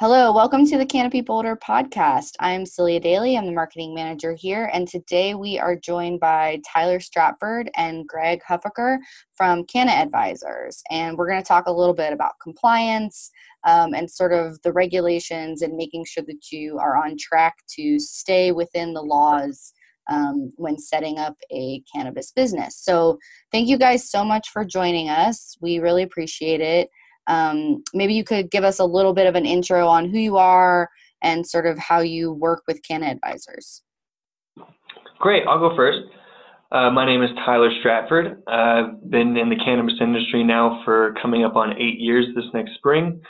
Hello, welcome to the Canopy Boulder podcast. I'm Celia Daly, I'm the marketing manager here, and today we are joined by Tyler Stratford and Greg Huffaker from Canna Advisors. And we're going to talk a little bit about compliance um, and sort of the regulations and making sure that you are on track to stay within the laws um, when setting up a cannabis business. So, thank you guys so much for joining us. We really appreciate it. Um, maybe you could give us a little bit of an intro on who you are and sort of how you work with Canna Advisors. Great, I'll go first. Uh, my name is Tyler Stratford. I've been in the cannabis industry now for coming up on eight years this next spring.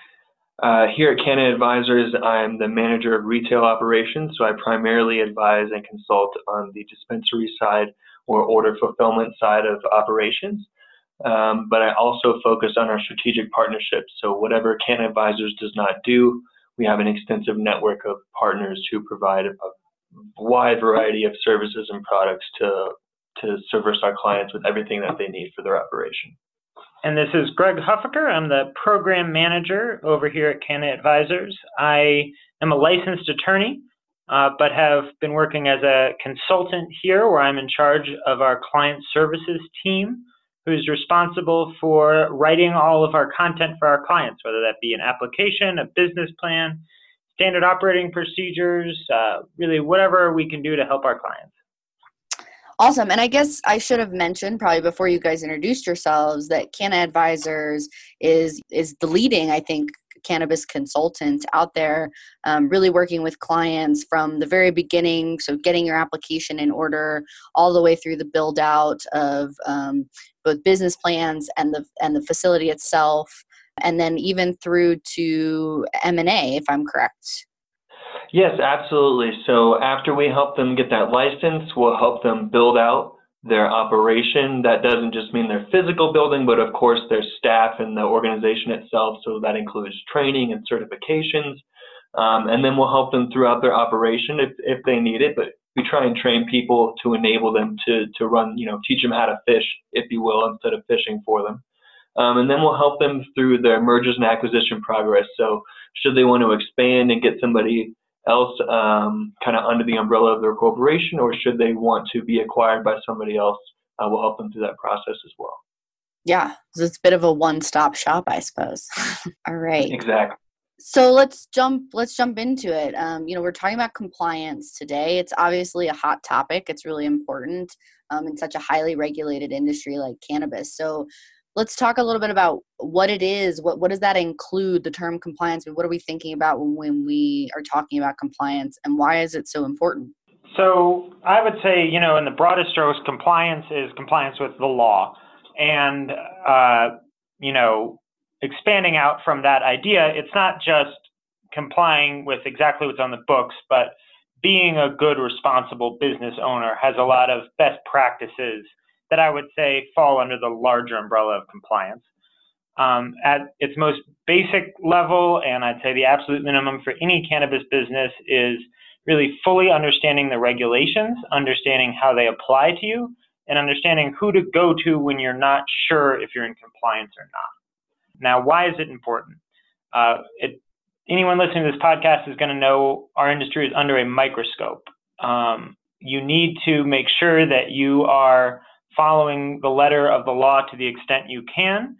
Uh, here at Canna Advisors, I'm the manager of retail operations, so I primarily advise and consult on the dispensary side or order fulfillment side of operations. Um, but I also focus on our strategic partnerships. So whatever Canna Advisors does not do, we have an extensive network of partners who provide a wide variety of services and products to to service our clients with everything that they need for their operation. And this is Greg Huffaker. I'm the program manager over here at Canna Advisors. I am a licensed attorney, uh, but have been working as a consultant here where I'm in charge of our client services team who's responsible for writing all of our content for our clients, whether that be an application, a business plan, standard operating procedures, uh, really whatever we can do to help our clients. Awesome. And I guess I should have mentioned probably before you guys introduced yourselves that Canna Advisors is is the leading, I think, cannabis consultant out there, um, really working with clients from the very beginning. So, getting your application in order all the way through the build out of um, both business plans and the and the facility itself, and then even through to M and A, if I'm correct. Yes, absolutely. So after we help them get that license, we'll help them build out their operation. That doesn't just mean their physical building, but of course their staff and the organization itself. So that includes training and certifications. Um, and then we'll help them throughout their operation if, if they need it. But we try and train people to enable them to, to run, you know, teach them how to fish, if you will, instead of fishing for them. Um, and then we'll help them through their mergers and acquisition progress. So should they want to expand and get somebody else um, kind of under the umbrella of their corporation, or should they want to be acquired by somebody else? Uh, we'll help them through that process as well. Yeah, so it's a bit of a one-stop shop, I suppose. All right. Exactly. So let's jump. Let's jump into it. Um, you know, we're talking about compliance today. It's obviously a hot topic. It's really important um, in such a highly regulated industry like cannabis. So, let's talk a little bit about what it is what what does that include the term compliance what are we thinking about when we are talking about compliance and why is it so important? So i would say you know in the broadest strokes compliance is compliance with the law. And uh, you know expanding out from that idea it's not just complying with exactly what's on the books but being a good responsible business owner has a lot of best practices that I would say fall under the larger umbrella of compliance. Um, at its most basic level, and I'd say the absolute minimum for any cannabis business is really fully understanding the regulations, understanding how they apply to you, and understanding who to go to when you're not sure if you're in compliance or not. Now, why is it important? Uh, it, anyone listening to this podcast is going to know our industry is under a microscope. Um, you need to make sure that you are following the letter of the law to the extent you can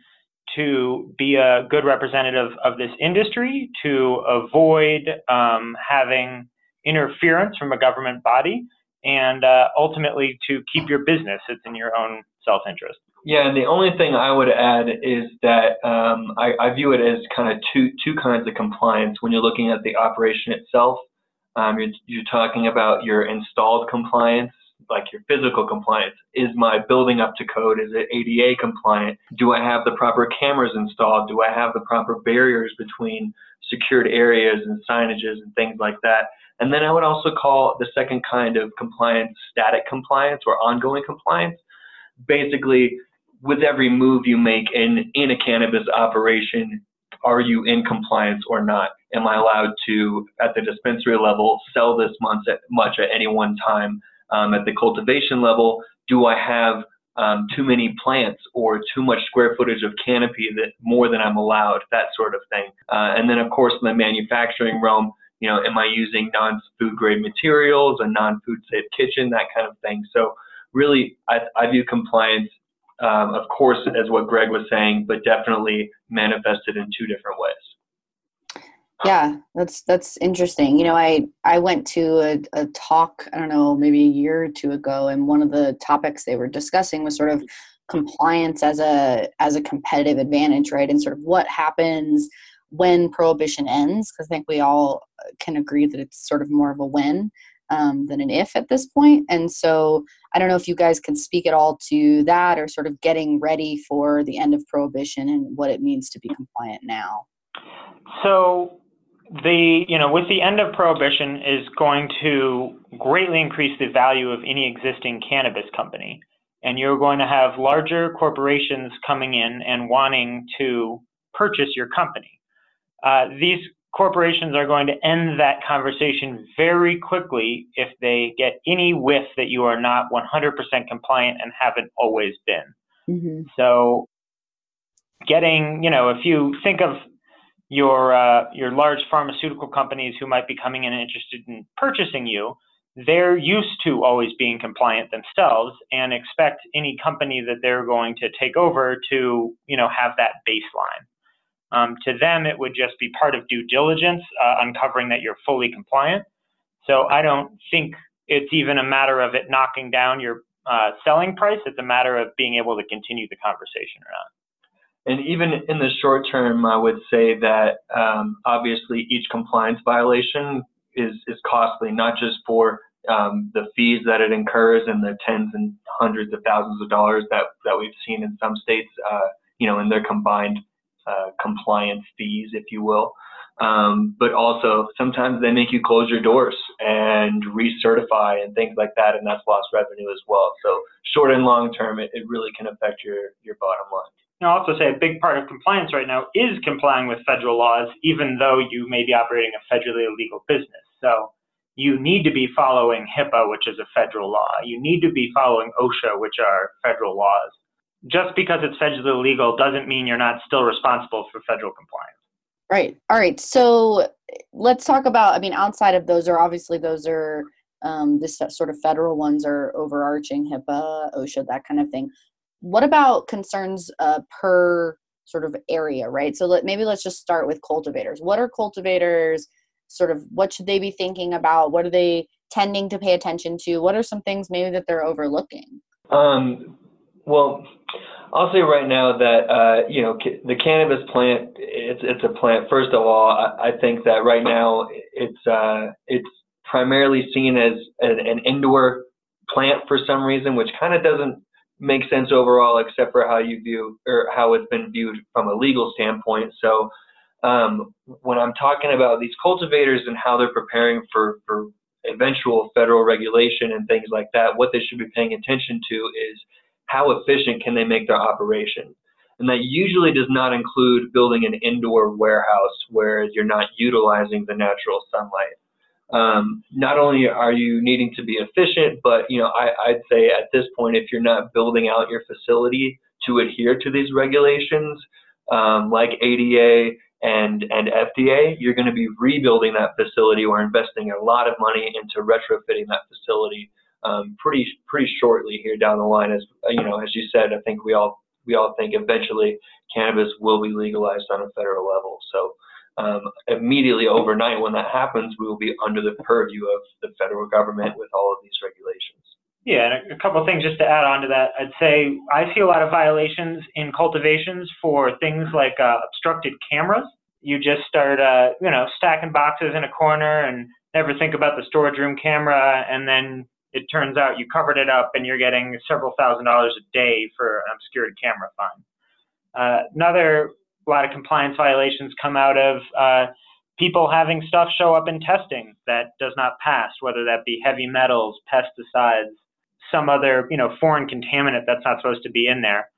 to be a good representative of this industry, to avoid um, having interference from a government body, and uh, ultimately to keep your business. It's in your own self interest. Yeah, and the only thing I would add is that um, I, I, view it as kind of two two kinds of compliance. When you're looking at the operation itself, um, you're, you're talking about your installed compliance, like your physical compliance. Is my building up to code? Is it ADA compliant? Do I have the proper cameras installed? Do I have the proper barriers between secured areas and signages and things like that? And then I would also call the second kind of compliance static compliance or ongoing compliance. Basically, with every move you make in, in a cannabis operation, are you in compliance or not? Am I allowed to, at the dispensary level, sell this much at, much at any one time? Um, at the cultivation level, do I have um, too many plants or too much square footage of canopy that more than I'm allowed, that sort of thing. Uh, and then of course in the manufacturing realm, you know, am I using non-food grade materials, a non-food safe kitchen, that kind of thing. So really, I, I view compliance, um, of course, as what Greg was saying, but definitely manifested in two different ways. Yeah, that's that's interesting. You know, I I went to a, a talk I don't know maybe a year or two ago, and one of the topics they were discussing was sort of compliance as a as a competitive advantage, right? And sort of what happens when prohibition ends, because I think we all can agree that it's sort of more of a when um, than an if at this point. And so I don't know if you guys can speak at all to that or sort of getting ready for the end of prohibition and what it means to be compliant now. So the you know with the end of prohibition is going to greatly increase the value of any existing cannabis company. And you're going to have larger corporations coming in and wanting to purchase your company. Uh, these corporations are going to end that conversation very quickly if they get any whiff that you are not 100% compliant and haven't always been. Mm-hmm. so getting you know if you think of your uh, your large pharmaceutical companies who might be coming in and interested in purchasing you, they're used to always being compliant themselves and expect any company that they're going to take over to you know have that baseline. Um, to them, it would just be part of due diligence, uh, uncovering that you're fully compliant. So I don't think it's even a matter of it knocking down your uh, selling price. It's a matter of being able to continue the conversation or not. And even in the short term, I would say that um, obviously each compliance violation is, is costly, not just for um, the fees that it incurs and the tens and hundreds of thousands of dollars that, that we've seen in some states, uh, you know, in their combined uh, compliance fees, if you will. Um, but also sometimes they make you close your doors and recertify and things like that, and that's lost revenue as well. So short and long term, it, it really can affect your your bottom line. I'll also say a big part of compliance right now is complying with federal laws, even though you may be operating a federally illegal business. So you need to be following HIPAA, which is a federal law. You need to be following OSHA, which are federal laws. Just because it's federally illegal doesn't mean you're not still responsible for federal compliance. Right. All right. So let's talk about, I mean, outside of those are obviously those are um, this sort of federal ones are overarching HIPAA, OSHA, that kind of thing what about concerns uh, per sort of area, right? So let, maybe let's just start with cultivators. What are cultivators? Sort of what should they be thinking about? What are they tending to pay attention to? What are some things maybe that they're overlooking? Um, well, I'll say right now that uh, you know the cannabis plant. It's it's a plant. First of all, I, I think that right now it's uh, it's primarily seen as an, an indoor plant for some reason, which kind of doesn't makes sense overall, except for how you view or how it's been viewed from a legal standpoint. So um, when I'm talking about these cultivators and how they're preparing for, for eventual federal regulation and things like that, what they should be paying attention to is how efficient can they make their operation. And that usually does not include building an indoor warehouse where you're not utilizing the natural sunlight um, not only are you needing to be efficient, but you know, I, I'd say at this point, if you're not building out your facility to adhere to these regulations, um, like ADA and and FDA, you're going to be rebuilding that facility or investing a lot of money into retrofitting that facility um, pretty pretty shortly here down the line. As you know, as you said, I think we all we all think eventually cannabis will be legalized on a federal level. So um, immediately overnight when that happens, we will be under the purview of the federal government with all of these regulations. Yeah, and a, couple of things just to add on to that. I'd say I see a lot of violations in cultivations for things like uh, obstructed cameras. You just start, uh, you know, stacking boxes in a corner and never think about the storage room camera, and then it turns out you covered it up and you're getting several thousand dollars a day for an obscured camera fine. Uh, another a lot of compliance violations come out of uh, people having stuff show up in testing that does not pass, whether that be heavy metals, pesticides, some other you know foreign contaminant that's not supposed to be in there.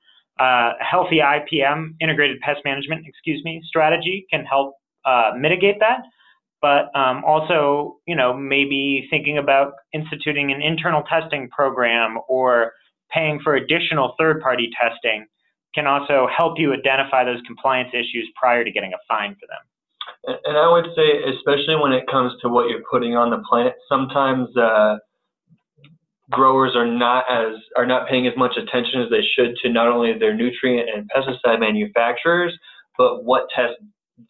Uh, healthy IPM, integrated pest management, excuse me, strategy can help uh, mitigate that. But um, also, you know, maybe thinking about instituting an internal testing program or paying for additional third party testing can also help you identify those compliance issues prior to getting a fine for them. And I would say, especially when it comes to what you're putting on the plant, sometimes uh, growers are not as are not paying as much attention as they should to not only their nutrient and pesticide manufacturers, but what tests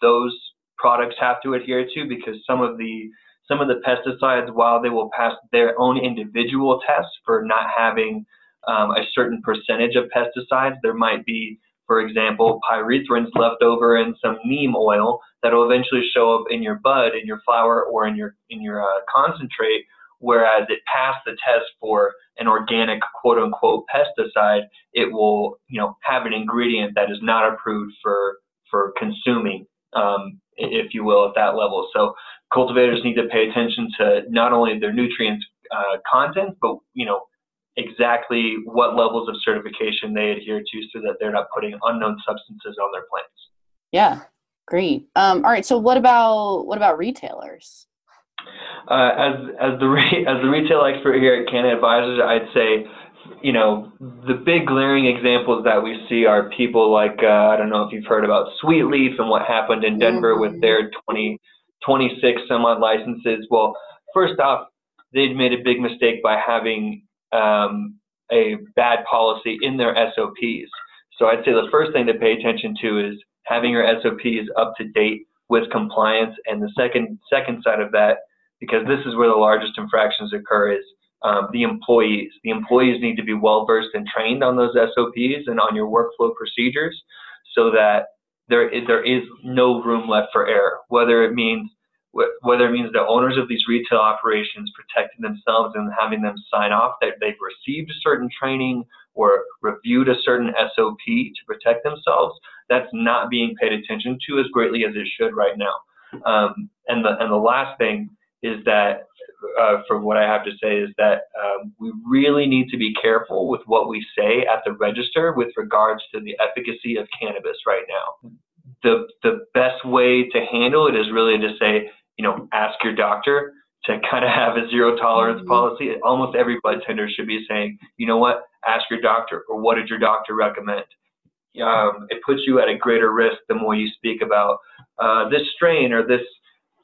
those products have to adhere to. Because some of the some of the pesticides, while they will pass their own individual tests for not having um, a certain percentage of pesticides, there might be, for example, pyrethrins left over in some neem oil that will eventually show up in your bud, in your flower, or in your in your uh, concentrate whereas it passed the test for an organic quote unquote pesticide, it will, you know, have an ingredient that is not approved for for consuming, um, if you will, at that level. So cultivators need to pay attention to not only their nutrient uh, content, but you know, exactly what levels of certification they adhere to, so that they're not putting unknown substances on their plants. Yeah, great. Um, all right. So what about what about retailers? Uh, as as the re- as the retail expert here at Canna Advisors, I'd say, you know, the big glaring examples that we see are people like uh, I don't know if you've heard about Sweet Leaf and what happened in Denver mm-hmm. with their 20, 26 some odd licenses. Well, first off, they'd made a big mistake by having um, a bad policy in their SOPs. So I'd say the first thing to pay attention to is having your SOPs up to date with compliance, and the second second side of that because this is where the largest infractions occur is um, the employees. The employees need to be well versed and trained on those SOPs and on your workflow procedures so that there is, there is no room left for error, whether it means whether it means the owners of these retail operations protecting themselves and having them sign off that they've received certain training or reviewed a certain SOP to protect themselves, that's not being paid attention to as greatly as it should right now. Um, and the and the last thing is that, uh, for what I have to say, is that um, we really need to be careful with what we say at the register with regards to the efficacy of cannabis right now. The, the best way to handle it is really to say, you know, ask your doctor to kind of have a zero tolerance mm-hmm. policy. Almost every bud tender should be saying, you know what, ask your doctor, or what did your doctor recommend? Um, it puts you at a greater risk the more you speak about uh, this strain or this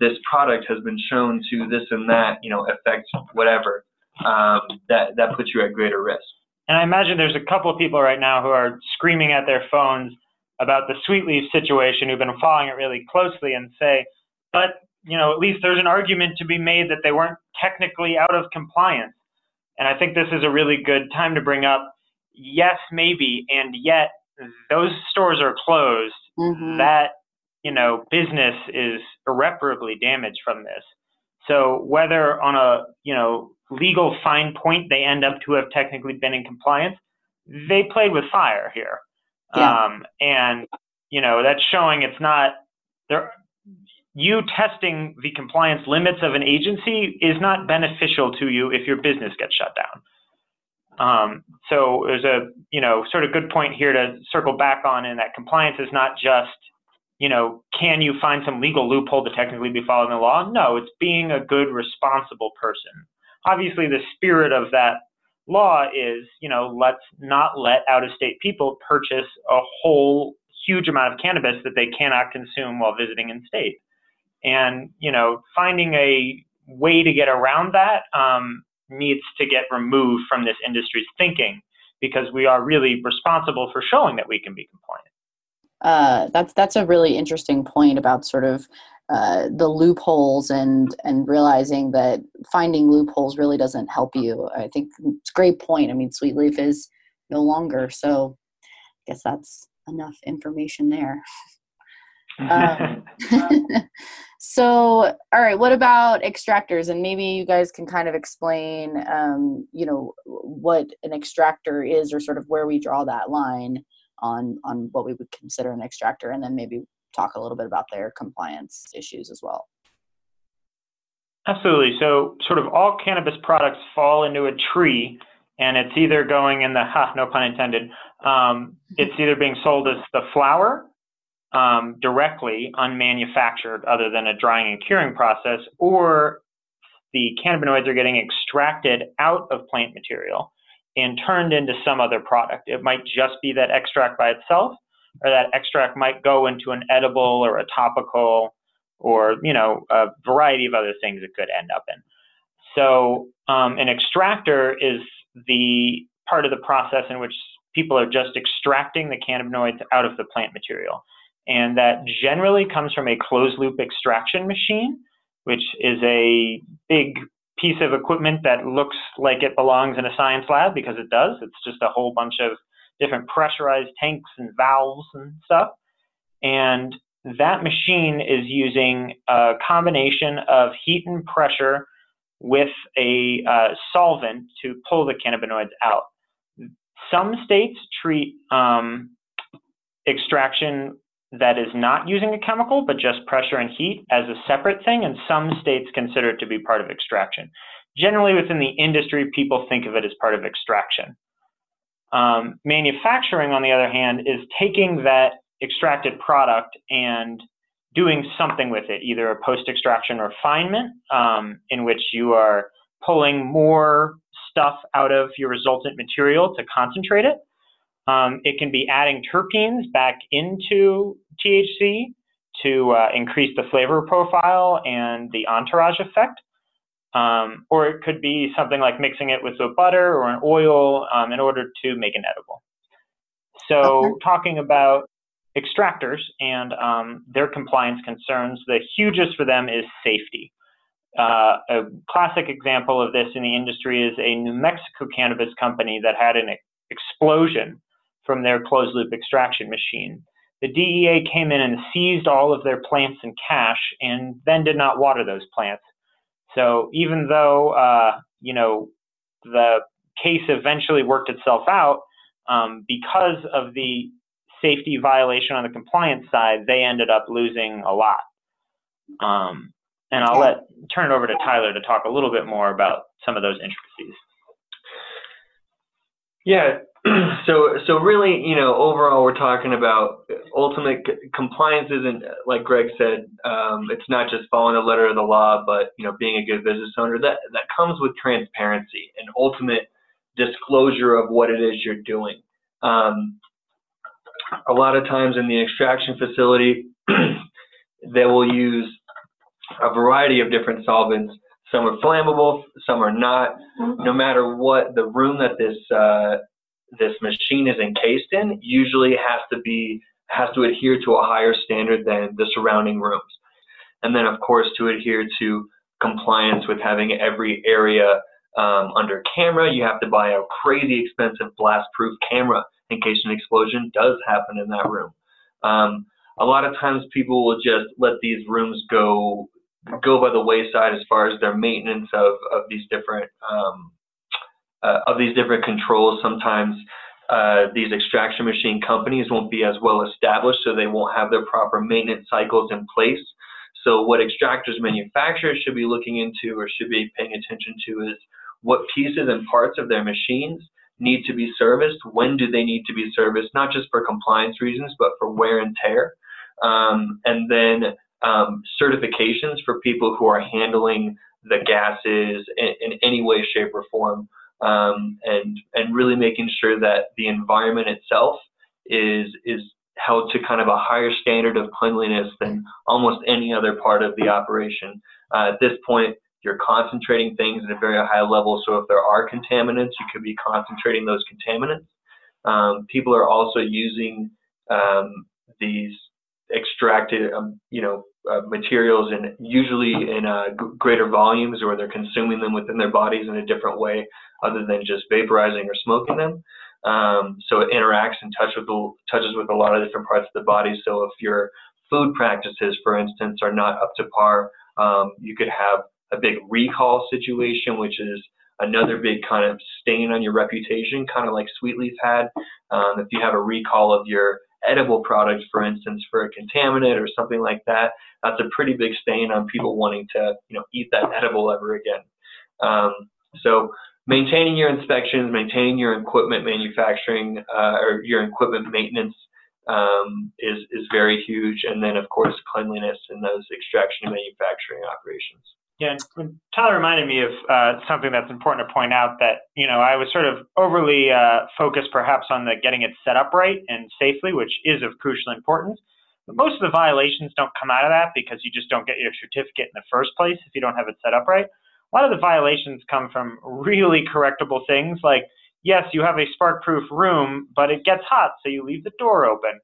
this product has been shown to this and that, you know, affect whatever, um, that, that puts you at greater risk. And I imagine there's a couple of people right now who are screaming at their phones about the Sweet Leaf situation who've been following it really closely and say, but, you know, at least there's an argument to be made that they weren't technically out of compliance. And I think this is a really good time to bring up, yes, maybe, and yet those stores are closed. Mm-hmm. That you know, business is irreparably damaged from this. So whether on a, you know, legal fine point they end up to have technically been in compliance, they played with fire here. Yeah. Um, and, you know, that's showing it's not there. You testing the compliance limits of an agency is not beneficial to you if your business gets shut down. Um, so there's a, you know, sort of good point here to circle back on in that compliance is not just you know, can you find some legal loophole to technically be following the law? No, it's being a good, responsible person. Obviously, the spirit of that law is, you know, let's not let out of state people purchase a whole huge amount of cannabis that they cannot consume while visiting in state. And, you know, finding a way to get around that um, needs to get removed from this industry's thinking because we are really responsible for showing that we can be compliant uh, that's that's a really interesting point about sort of uh, the loopholes and and realizing that finding loopholes really doesn't help you. I think it's a great point. I mean, Sweet Leaf is no longer, so I guess that's enough information there. um, so, all right, what about extractors? And maybe you guys can kind of explain, um, you know, what an extractor is, or sort of where we draw that line on on what we would consider an extractor and then maybe talk a little bit about their compliance issues as well absolutely so sort of all cannabis products fall into a tree and it's either going in the ha no pun intended um, it's either being sold as the flower um, directly unmanufactured other than a drying and curing process or the cannabinoids are getting extracted out of plant material and turned into some other product. It might just be that extract by itself, or that extract might go into an edible or a topical or you know a variety of other things it could end up in. So um, an extractor is the part of the process in which people are just extracting the cannabinoids out of the plant material. And that generally comes from a closed loop extraction machine, which is a big piece of equipment that looks like it belongs in a science lab because it does. It's just a whole bunch of different pressurized tanks and valves and stuff. And that machine is using a combination of heat and pressure with a uh, solvent to pull the cannabinoids out. Some states treat um, extraction that is not using a chemical, but just pressure and heat as a separate thing, and some states consider it to be part of extraction. Generally, within the industry, people think of it as part of extraction. Um, manufacturing, on the other hand, is taking that extracted product and doing something with it, either a post-extraction refinement um, in which you are pulling more stuff out of your resultant material to concentrate it. Um, it can be adding terpenes back into THC to uh, increase the flavor profile and the entourage effect. Um, or it could be something like mixing it with a butter or an oil um, in order to make an edible. So, okay. talking about extractors and um, their compliance concerns, the hugest for them is safety. Uh, a classic example of this in the industry is a New Mexico cannabis company that had an explosion from their closed loop extraction machine. The DEA came in and seized all of their plants and cash and then did not water those plants. So even though, uh, you know, the case eventually worked itself out, um, because of the safety violation on the compliance side, they ended up losing a lot. Um, and I'll let turn it over to Tyler to talk a little bit more about some of those intricacies. Yeah. So, so really, you know, overall, we're talking about ultimate compliance. Isn't like Greg said, um, it's not just following the letter of the law, but you know, being a good business owner. That that comes with transparency and ultimate disclosure of what it is you're doing. Um, a lot of times in the extraction facility, they will use a variety of different solvents. Some are flammable, some are not. Mm-hmm. No matter what the room that this uh, this machine is encased in, usually has to be has to adhere to a higher standard than the surrounding rooms. And then, of course, to adhere to compliance with having every area um, under camera, you have to buy a crazy expensive blast-proof camera in case an explosion does happen in that room. Um, a lot of times people will just let these rooms go go by the wayside as far as their maintenance of, of these different um, uh, of these different controls. Sometimes uh, these extraction machine companies won't be as well established, so they won't have their proper maintenance cycles in place. So what extractors manufacturers should be looking into or should be paying attention to is what pieces and parts of their machines need to be serviced, when do they need to be serviced, not just for compliance reasons, but for wear and tear. Um, and then um, certifications for people who are handling the gases in, in any way, shape, or form, um, and and really making sure that the environment itself is is held to kind of a higher standard of cleanliness than almost any other part of the operation. Uh, at this point, you're concentrating things at a very high level. So if there are contaminants, you could be concentrating those contaminants. Um, people are also using um, these extracted, um, you know, uh, materials and usually in uh, greater volumes, or they're consuming them within their bodies in a different way, other than just vaporizing or smoking them. Um, so it interacts and touch with the, touches with a lot of different parts of the body. So if your food practices, for instance, are not up to par, um, you could have a big recall situation, which is another big kind of stain on your reputation, kind of like Sweet Leaf had. Um, if you have a recall of your edible product, for instance, for a contaminant or something like that, that's a pretty big stain on people wanting to, you know, eat that edible ever again. Um, so maintaining your inspections, maintaining your equipment manufacturing uh, or your equipment maintenance um, is is very huge, and then of course cleanliness in those extraction and manufacturing operations. Yeah, and Tyler reminded me of uh, something that's important to point out that, you know, I was sort of overly uh, focused perhaps on the getting it set up right and safely, which is of crucial importance. But most of the violations don't come out of that because you just don't get your certificate in the first place if you don't have it set up right. A lot of the violations come from really correctable things like, yes, you have a spark-proof room, but it gets hot, so you leave the door open.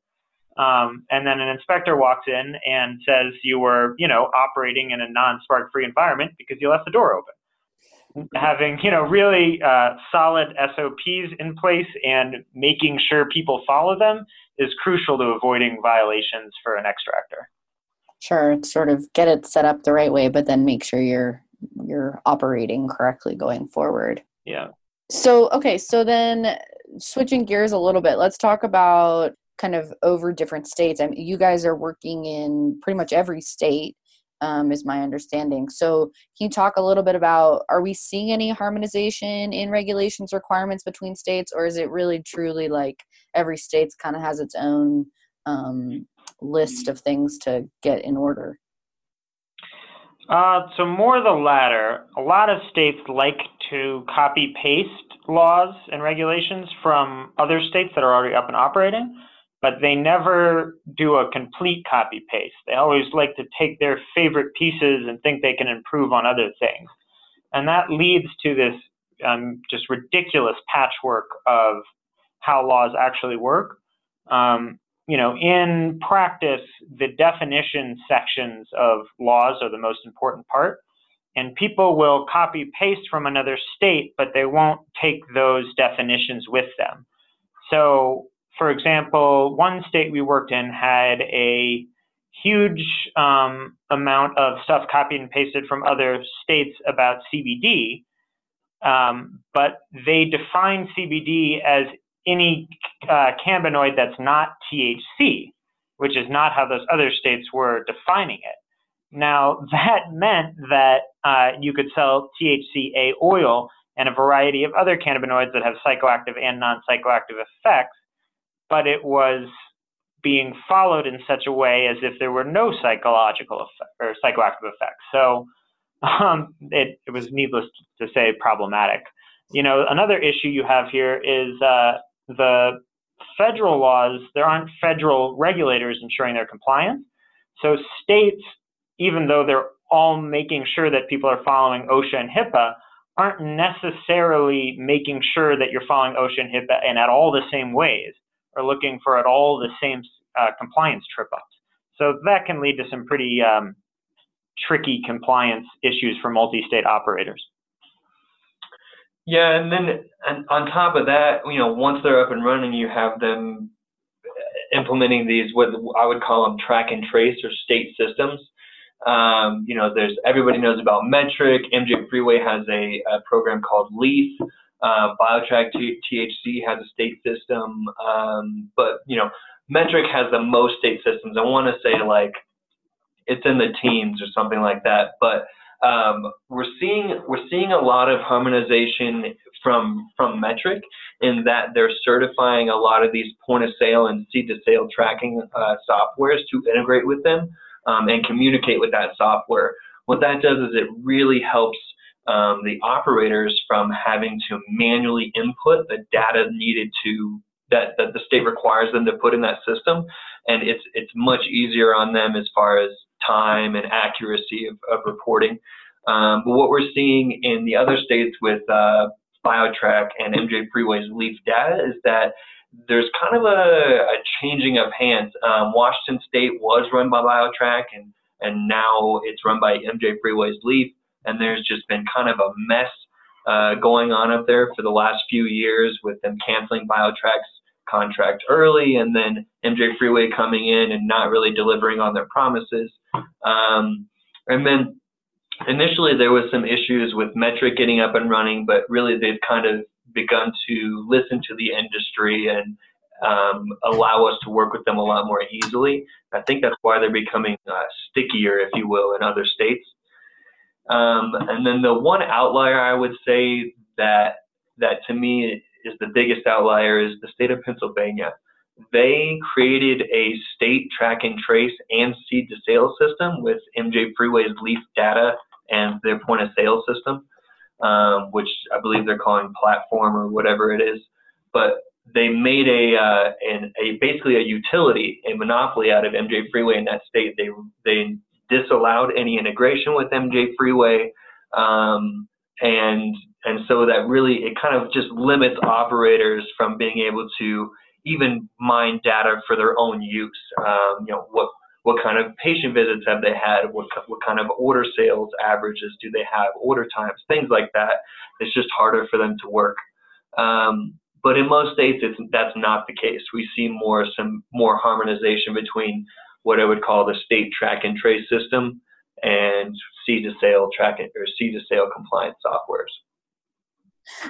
Um, and then an inspector walks in and says you were, you know, operating in a non-spark free environment because you left the door open. Having, you know, really uh, solid SOPs in place and making sure people follow them is crucial to avoiding violations for an extractor. Sure, sort of get it set up the right way, but then make sure you're you're operating correctly going forward. Yeah. So okay, so then switching gears a little bit, let's talk about kind of over different states. I mean, you guys are working in pretty much every state, um, is my understanding. So, can you talk a little bit about are we seeing any harmonization in regulations requirements between states, or is it really truly like every state's kind of has its own um, list of things to get in order? Uh, so more the latter. A lot of states like to copy paste laws and regulations from other states that are already up and operating but they never do a complete copy paste. They always like to take their favorite pieces and think they can improve on other things. And that leads to this um, just ridiculous patchwork of how laws actually work. Um, you know, in practice, the definition sections of laws are the most important part. And people will copy paste from another state, but they won't take those definitions with them. So for example, one state we worked in had a huge um, amount of stuff copied and pasted from other states about CBD, um, but they define CBD as any uh, cannabinoid that's not THC, which is not how those other states were defining it. Now, that meant that uh, you could sell THCA oil and a variety of other cannabinoids that have psychoactive and non psychoactive effects but it was being followed in such a way as if there were no psychological effect, or psychoactive effects. So um, it, it, was needless to say problematic. You know, another issue you have here is uh, the federal laws. There aren't federal regulators ensuring their compliance. So states, even though they're all making sure that people are following OSHA and HIPAA, aren't necessarily making sure that you're following OSHA and HIPAA and at all the same ways are looking for at all the same uh, compliance trip ups. So that can lead to some pretty um, tricky compliance issues for multi-state operators. Yeah, and then and on top of that, you know, once they're up and running, you have them implementing these what I would call them track and trace or state systems. Um, you know, there's everybody knows about Metrc. MJ Freeway has a, a program called Leaf, uh, BioTrack THC has a state system, um, but you know, Metrc has the most state systems. I want to say like it's in the teens or something like that. But um, we're seeing we're seeing a lot of harmonization from from Metrc in that they're certifying a lot of these point of sale and seed to sale tracking uh, softwares to integrate with them um, and communicate with that software. What that does is it really helps um, the operators from having to manually input the data needed to that, that the state requires them to put in that system, and it's it's much easier on them as far as time and accuracy of, of reporting. Um, but what we're seeing in the other states with uh, BioTrack and MJ Freeway's Leaf data is that there's kind of a, a changing of hands. Um, Washington State was run by BioTrack, and and now it's run by MJ Freeway's Leaf and there's just been kind of a mess uh, going on up there for the last few years with them canceling BioTrack's contract early and then MJ Freeway coming in and not really delivering on their promises. Um, and then initially there was some issues with Metrc getting up and running, but really they've kind of begun to listen to the industry and um, allow us to work with them a lot more easily. I think that's why they're becoming uh, stickier, if you will, in other states. Um, and then the one outlier I would say that that to me is the biggest outlier is the state of Pennsylvania. They created a state track and trace and seed to sale system with MJ Freeway's Leaf data and their point of sale system, um, which I believe they're calling platform or whatever it is. But they made a, uh, an, a basically a utility, a monopoly out of MJ Freeway in that state. They they disallowed any integration with MJ Freeway, um, and and so that really it kind of just limits operators from being able to even mine data for their own use. Um, you know what what kind of patient visits have they had? What what kind of order sales averages do they have? Order times, things like that. It's just harder for them to work. Um, but in most states, it's, that's not the case. We see more some more harmonization between what I would call the state track and trace system and seed to sale track or seed to sale compliance softwares.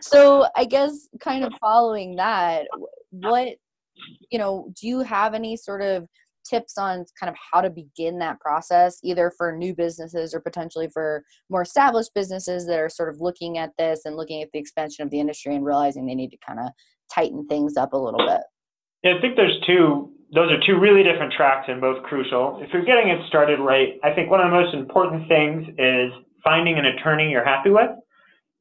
So I guess kind of following that, what you know, do you have any sort of tips on kind of how to begin that process, either for new businesses or potentially for more established businesses that are sort of looking at this and looking at the expansion of the industry and realizing they need to kind of tighten things up a little bit? Yeah, I think there's two. Those are two really different tracks and both crucial. If you're getting it started right, I think one of the most important things is finding an attorney you're happy with.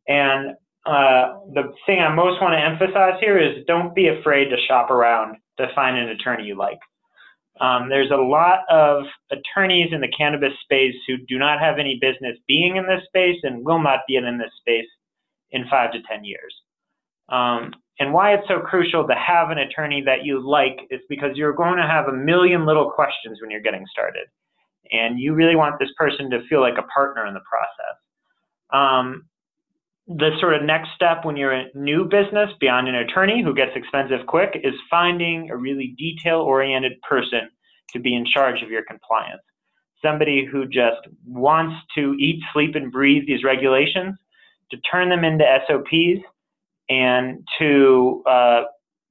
And uh, the thing I most want to emphasize here is don't be afraid to shop around to find an attorney you like. Um, there's a lot of attorneys in the cannabis space who do not have any business being in this space and will not be in this space in five to 10 years. Um, and why it's so crucial to have an attorney that you like is because you're going to have a million little questions when you're getting started. And you really want this person to feel like a partner in the process. Um, the sort of next step when you're a new business beyond an attorney who gets expensive quick is finding a really detail oriented person to be in charge of your compliance. Somebody who just wants to eat, sleep, and breathe these regulations, to turn them into SOPs, and to uh,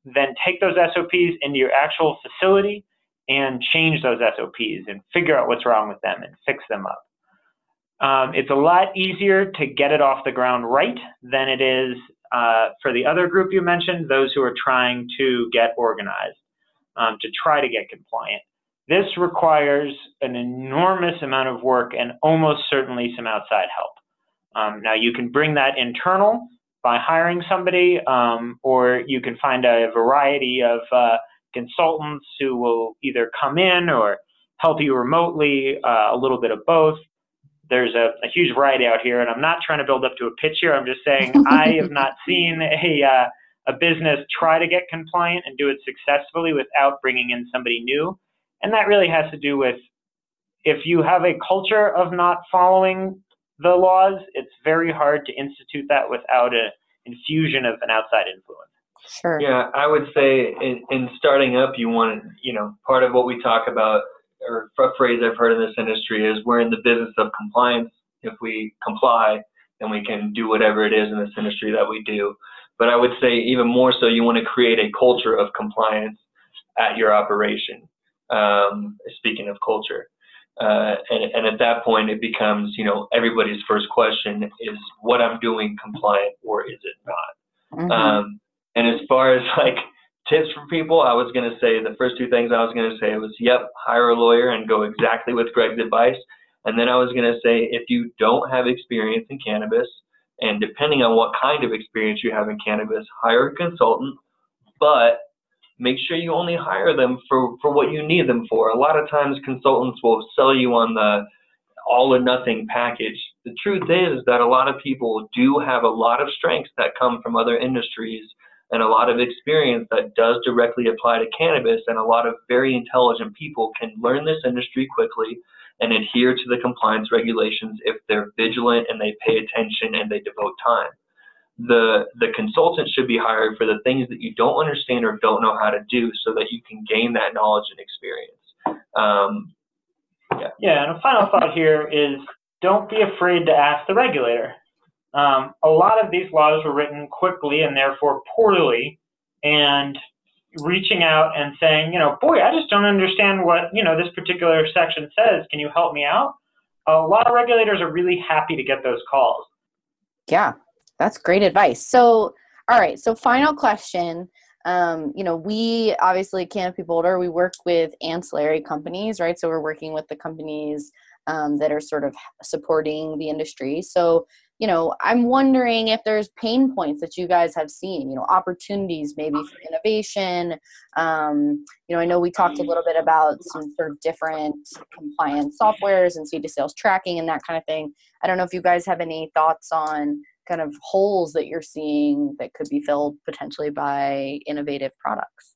then take those SOPs into your actual facility and change those SOPs and figure out what's wrong with them and fix them up. Um, it's a lot easier to get it off the ground right than it is uh, for the other group you mentioned, those who are trying to get organized, um, to try to get compliant. This requires an enormous amount of work and almost certainly some outside help. Um, now, you can bring that internal by hiring somebody, um, or you can find a variety of uh, consultants who will either come in or help you remotely, uh, a little bit of both there's a, a, huge variety out here, and I'm not trying to build up to a pitch here. I'm just saying I have not seen a uh, a business try to get compliant and do it successfully without bringing in somebody new, and that really has to do with if you have a culture of not following the laws, it's very hard to institute that without an infusion of an outside influence. Sure. Yeah, I would say in, in starting up, you want you know part of what we talk about or a phrase I've heard in this industry is we're in the business of compliance. If we comply, then we can do whatever it is in this industry that we do. But I would say even more so, you want to create a culture of compliance at your operation. Um, speaking of culture. Uh, and, and, at that point, it becomes, you know, everybody's first question is what I'm doing compliant or is it not? Mm-hmm. Um, and as far as like tips for people, I was going to say the first two things I was going to say was, yep, hire a lawyer and go exactly with Greg's advice. And then I was going to say, if you don't have experience in cannabis, and depending on what kind of experience you have in cannabis, hire a consultant, but make sure you only hire them for, for what you need them for. A lot of times consultants will sell you on the all or nothing package. The truth is that a lot of people do have a lot of strengths that come from other industries and a lot of experience that does directly apply to cannabis. And a lot of very intelligent people can learn this industry quickly and adhere to the compliance regulations if they're vigilant and they pay attention and they devote time. The, the consultant should be hired for the things that you don't understand or don't know how to do so that you can gain that knowledge and experience. Um, yeah. yeah, and a final thought here is don't be afraid to ask the regulator. Um, a lot of these laws were written quickly and therefore poorly, and reaching out and saying, you know, boy, I just don't understand what you know this particular section says. Can you help me out? A lot of regulators are really happy to get those calls. Yeah, that's great advice. So, all right, so final question. Um, you know, we obviously Canopy Boulder, we work with ancillary companies, right? So we're working with the companies um, that are sort of supporting the industry. So, you know, I'm wondering if there's pain points that you guys have seen, you know, opportunities maybe for innovation. Um, you know, I know we talked a little bit about some sort of different compliance softwares and seed to sales tracking and that kind of thing. I don't know if you guys have any thoughts on kind of holes that you're seeing that could be filled potentially by innovative products.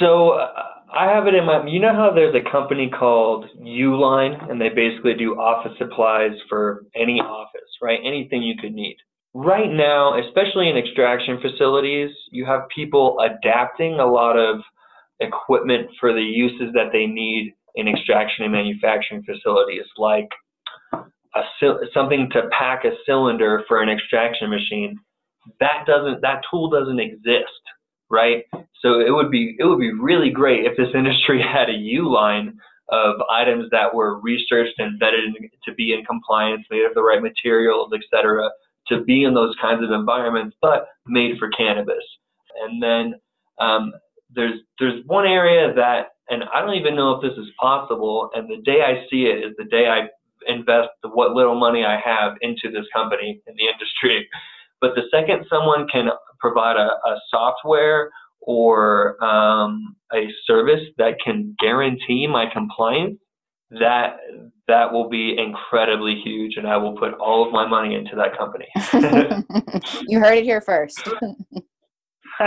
So uh, I have it in my. You know how there's a company called Uline, and they basically do office supplies for any office, right? Anything you could need. Right now, especially in extraction facilities, you have people adapting a lot of equipment for the uses that they need in extraction and manufacturing facilities, like a, something to pack a cylinder for an extraction machine. That doesn't. That tool doesn't exist right? So it would be it would be really great if this industry had a Uline of items that were researched and vetted to be in compliance, made of the right materials, et cetera, to be in those kinds of environments, but made for cannabis. And then um, there's there's one area that, and I don't even know if this is possible. And the day I see it is the day I invest what little money I have into this company in the industry. But the second someone can provide a, a software or um, a service that can guarantee my compliance, that that will be incredibly huge, and I will put all of my money into that company. you heard it here first.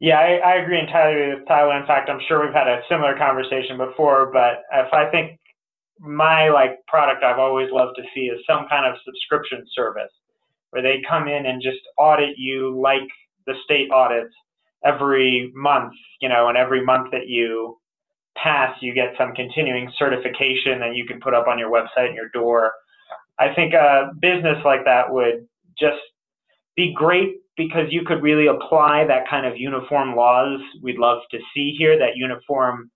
yeah, I, I, agree entirely with Tyler. In fact, I'm sure we've had a similar conversation before. But if I think my like product I've always loved to see is some kind of subscription service where they come in and just audit you like the state audits every month, you know, and every month that you pass, you get some continuing certification that you can put up on your website and your door. I think a business like that would just be great because you could really apply that kind of uniform laws we'd love to see here, that uniform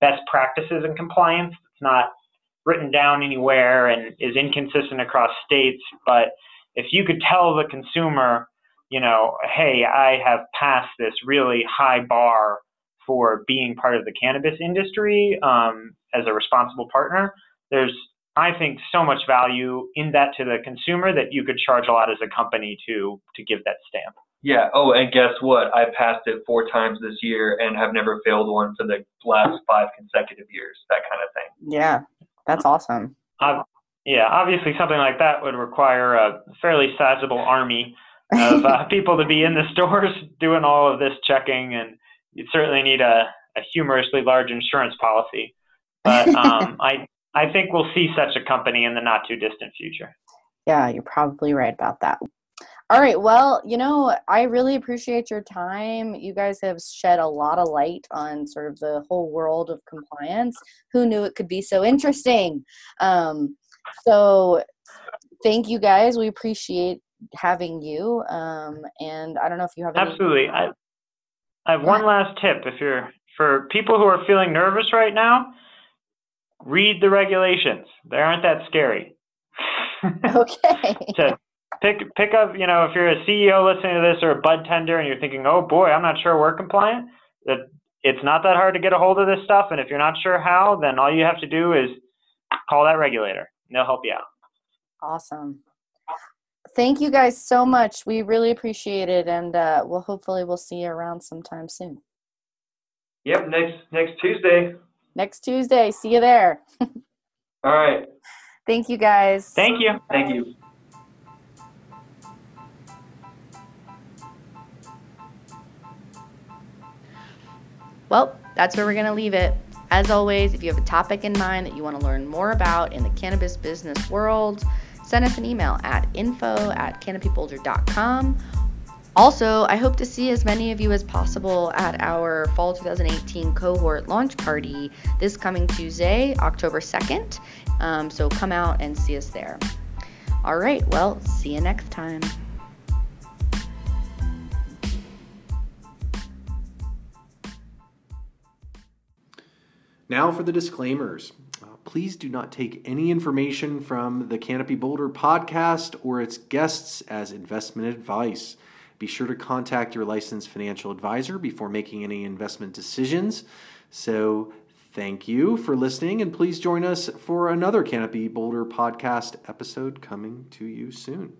best practices and compliance. It's not written down anywhere and is inconsistent across states, but if you could tell the consumer, you know, hey, I have passed this really high bar for being part of the cannabis industry um, as a responsible partner, there's, I think, so much value in that to the consumer that you could charge a lot as a company to to give that stamp. Yeah. Oh, and guess what? I passed it four times this year and have never failed one for the last five consecutive years. That kind of thing. Yeah, that's awesome. Uh, yeah, obviously something like that would require a fairly sizable army of uh, people to be in the stores doing all of this checking, and you'd certainly need a, a humorously large insurance policy. But um, I I think we'll see such a company in the not too distant future. Yeah, you're probably right about that. All right. Well, you know, I really appreciate your time. You guys have shed a lot of light on sort of the whole world of compliance. Who knew it could be so interesting? Um, so thank you guys. We appreciate having you. Um, and I don't know if you have absolutely. I, I have one last tip. If you're for people who are feeling nervous right now, read the regulations. They aren't that scary. okay. to pick pick up, you know, if you're a CEO listening to this or a bud tender and you're thinking, oh boy, I'm not sure we're compliant. That it's not that hard to get a hold of this stuff, and if you're not sure how, then all you have to do is call that regulator they'll help you out. Awesome. Thank you guys so much. We really appreciate it, and uh, we'll hopefully we'll see you around sometime soon. Yep, next next Tuesday. Next Tuesday. See you there. All right. Thank you guys. Thank you. Thank you. Well, that's where we're going to leave it. As always, if you have a topic in mind that you want to learn more about in the cannabis business world, send us an email at info at canopyboulder.com. Also, I hope to see as many of you as possible at our fall 2018 cohort launch party this coming Tuesday, October 2nd. Um, so come out and see us there. All right, well, see you next time. Now for the disclaimers. Uh, please do not take any information from the Canopy Boulder podcast or its guests as investment advice. Be sure to contact your licensed financial advisor before making any investment decisions. So, Thank you for listening, and please join us for another Canopy Boulder podcast episode coming to you soon.